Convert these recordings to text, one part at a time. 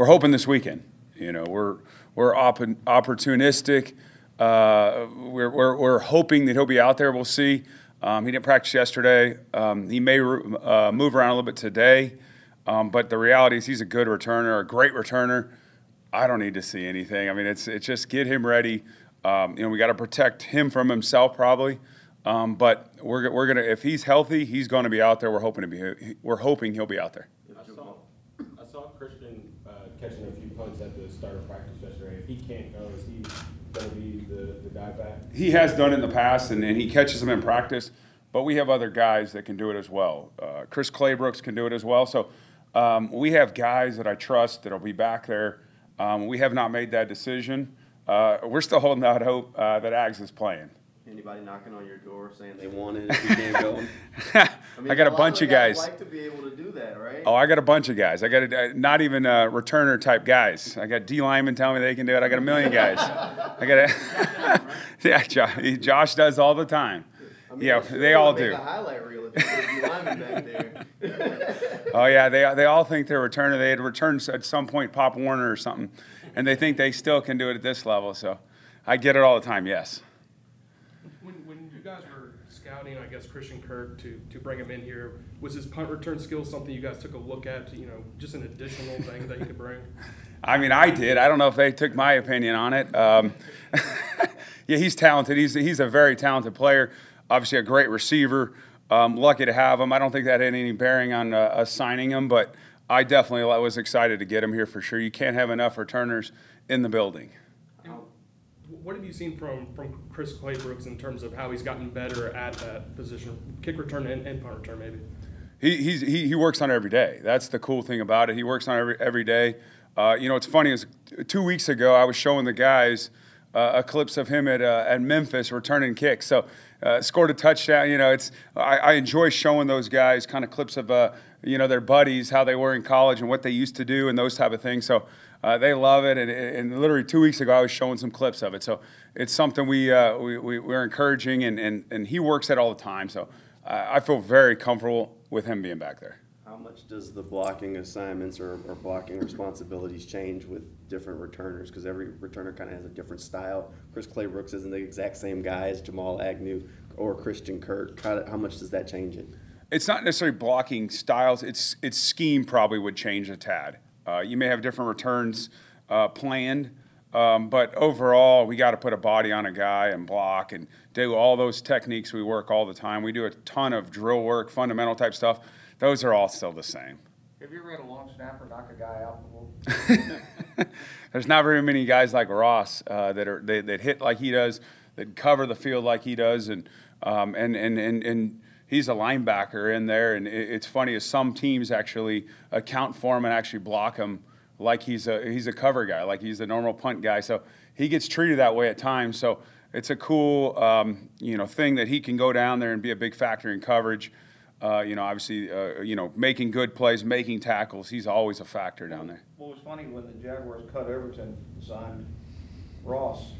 we're hoping this weekend. You know, we're we're op- opportunistic. Uh, we're, we're, we're hoping that he'll be out there. We'll see. Um, he didn't practice yesterday. Um, he may uh, move around a little bit today, um, but the reality is he's a good returner, a great returner. I don't need to see anything. I mean, it's it's just get him ready. Um, you know, we got to protect him from himself probably. Um, but we're, we're gonna if he's healthy, he's going to be out there. We're hoping to be we're hoping he'll be out there. I saw, I saw Christian uh, catching a few punts at the start of practice yesterday. If he can't go, is he going to be the, the guy back? He has done it in the past, and, and he catches them in practice. But we have other guys that can do it as well. Uh, Chris Claybrooks can do it as well. So um, we have guys that I trust that'll be back there. Um, we have not made that decision. Uh, we're still holding out hope uh, that Ags is playing. Anybody knocking on your door saying they want it if you can't go? I, mean, I got a, a bunch of guys. Like to be able to do that, right? Oh, I got a bunch of guys. I got a, uh, not even uh, returner type guys. I got D linemen telling me they can do it. I got a million guys. I got a yeah. Josh, Josh, does all the time. I mean, yeah, they all do. highlight reel if oh yeah, they they all think they're returner. They had returned at some point Pop Warner or something, and they think they still can do it at this level. So I get it all the time. Yes guys I guess, Christian Kirk to, to bring him in here, was his punt return skill something you guys took a look at, to, you know, just an additional thing that you could bring? I mean, I did. I don't know if they took my opinion on it. Um, yeah, he's talented. He's, he's a very talented player. Obviously, a great receiver. Um, lucky to have him. I don't think that had any bearing on uh, us signing him, but I definitely was excited to get him here for sure. You can't have enough returners in the building what have you seen from, from Chris Claybrooks in terms of how he's gotten better at that position, kick return and, and punt return, maybe? He, he, he works on it every day. That's the cool thing about it. He works on it every, every day. Uh, you know, it's funny, is two weeks ago, I was showing the guys uh, a clips of him at, uh, at Memphis returning kicks. So, uh, scored a touchdown. You know, it's I, I enjoy showing those guys kind of clips of uh, you know their buddies, how they were in college and what they used to do and those type of things. So uh, they love it, and, and, literally two weeks ago, I was showing some clips of it. So it's something we, uh, we, we, are encouraging, and, and, and he works at all the time. So I feel very comfortable with him being back there. How much does the blocking assignments or, or blocking responsibilities change with different returners? Because every returner kind of has a different style. Chris Claybrooks isn't the exact same guy as Jamal Agnew or Christian Kirk. How, how much does that change it? It's not necessarily blocking styles. It's it's scheme probably would change a tad. Uh, you may have different returns uh, planned, um, but overall, we got to put a body on a guy and block and do all those techniques we work all the time. We do a ton of drill work, fundamental type stuff. Those are all still the same. Have you ever had a long snapper knock a guy out the There's not very many guys like Ross uh, that are they, that hit like he does, that cover the field like he does, and um, and and and and he's a linebacker in there, and it's funny as some teams actually account for him and actually block him like he's a he's a cover guy, like he's a normal punt guy. So he gets treated that way at times. So it's a cool um, you know thing that he can go down there and be a big factor in coverage. Uh, you know, obviously, uh, you know, making good plays, making tackles. He's always a factor down there. Well, it was funny when the Jaguars cut Overton, signed Ross.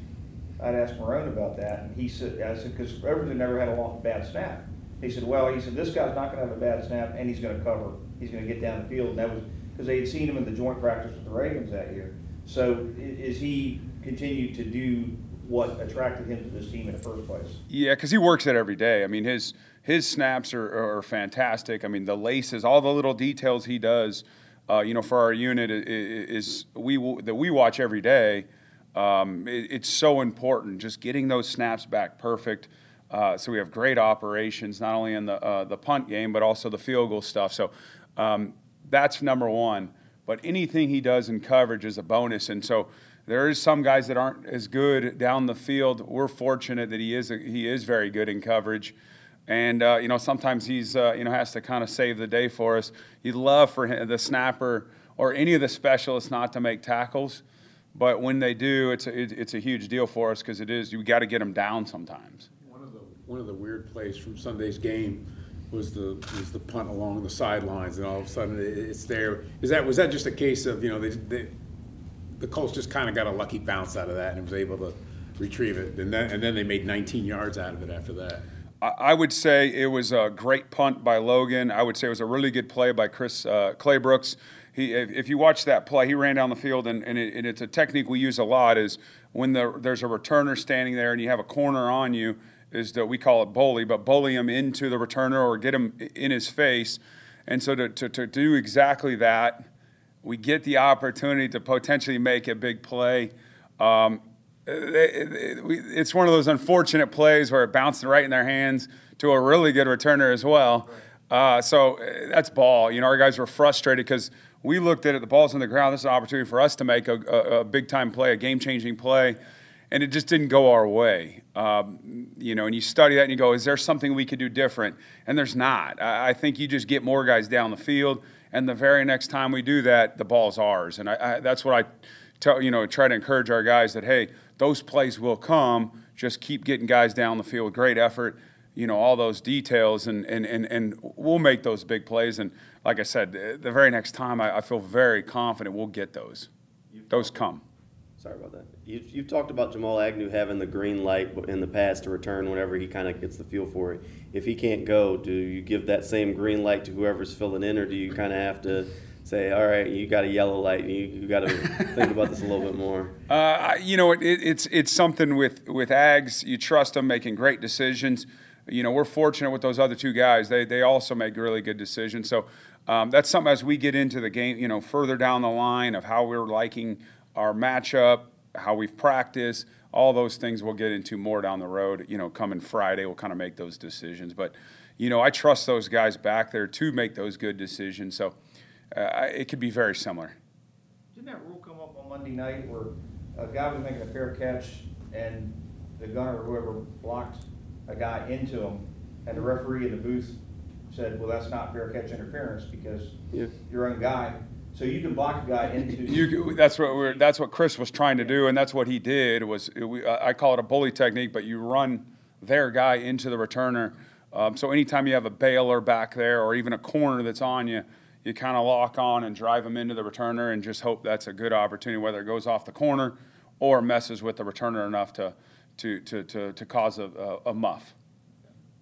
I'd asked Marrone about that, and he said, "I said because Overton never had a long bad snap." He said, well, he said, this guy's not going to have a bad snap and he's going to cover. He's going to get down the field. And that was because they had seen him in the joint practice with the Ravens that year. So is he continued to do what attracted him to this team in the first place? Yeah, because he works it every day. I mean, his his snaps are, are fantastic. I mean, the laces, all the little details he does, uh, you know, for our unit is, is we that we watch every day. Um, it, it's so important. Just getting those snaps back perfect. Uh, so we have great operations, not only in the uh, the punt game, but also the field goal stuff. So um, that's number one. But anything he does in coverage is a bonus. And so there is some guys that aren't as good down the field. We're fortunate that he is a, he is very good in coverage. And uh, you know sometimes he's uh, you know has to kind of save the day for us. You'd love for him, the snapper or any of the specialists not to make tackles, but when they do, it's a, it's a huge deal for us because it is you got to get them down sometimes one of the weird plays from Sunday's game was the was the punt along the sidelines, and all of a sudden it's there. Is that was that just a case of you know they, they the Colts just kind of got a lucky bounce out of that and was able to retrieve it, and then and then they made 19 yards out of it after that. I would say it was a great punt by Logan. I would say it was a really good play by Chris uh, Claybrooks. he, if, you watch that play, he ran down the field, and, and, it, and it's a technique we use a lot. Is when the, there's a returner standing there and you have a corner on you, is that we call it bully, but bully him into the returner or get him in his face. And so to, to, to do exactly that, we get the opportunity to potentially make a big play. Um, it's one of those unfortunate plays where it bounced right in their hands to a really good returner as well. Uh, so uh, that's ball. You know, our guys were frustrated because we looked at it, the ball's on the ground. This is an opportunity for us to make a, a, a big time play, a game changing play, and it just didn't go our way. Um, you know, and you study that and you go, is there something we could do different? And there's not. I, I think you just get more guys down the field, and the very next time we do that, the ball's ours. And I, I, that's what I tell you know try to encourage our guys that hey those plays will come. Just keep getting guys down the field. Great effort you know all those details and and and, and we'll make those big plays. And like i said the the very next time i, I feel very confident we'll get those. Those come. Sorry about that. You, you've talked about Jamal Agnew having the green light in the past to return whenever he kind of gets the feel for it. If he can't go, do you give that same green light to whoever's filling in, or do you kind of have to say, all right, you got a yellow light, you, you got to think about this a little bit more? Uh, you know, it, it, it's it's something with with Ags. You trust them making great decisions. You know, we're fortunate with those other two guys. They they also make really good decisions. So um, that's something as we get into the game. You know, further down the line of how we're liking our matchup, how we've practiced, all those things we'll get into more down the road. You know, coming Friday, we'll kind of make those decisions. But you know, I trust those guys back there to make those good decisions. So uh, it could be very similar. Didn't that rule come up on Monday night where a guy was making a fair catch and the gunner or whoever blocked a guy into him, and the referee in the booth said, well, that's not fair catch interference because Yeah. your own guy, so you can block a guy into. You, that's what we're, that's what Chris was trying to do, and that's what he did. Was we, I call it a bully technique, but you run their guy into the returner. Um, so anytime you have a bailer back there, or even a corner that's on you, you kind of lock on and drive them into the returner, and just hope that's a good opportunity, whether it goes off the corner or messes with the returner enough to to to to, to cause a, a, a muff.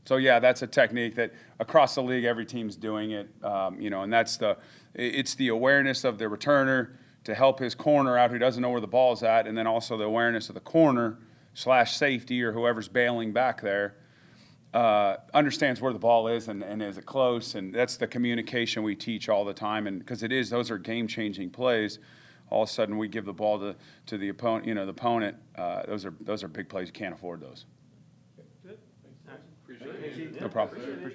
So yeah, that's a technique that across the league every team's doing it. Um, you know, and that's the it's the awareness of the returner to help his corner out who doesn't know where the ball's at, and then also the awareness of the corner slash safety or whoever's bailing back there uh, understands where the ball is and, and is it close, and that's the communication we teach all the time. And because it is, those are game changing plays. All of a sudden, we give the ball to, to the opponent. You know, the opponent. Uh, those are those are big plays. You can't afford those. No problem.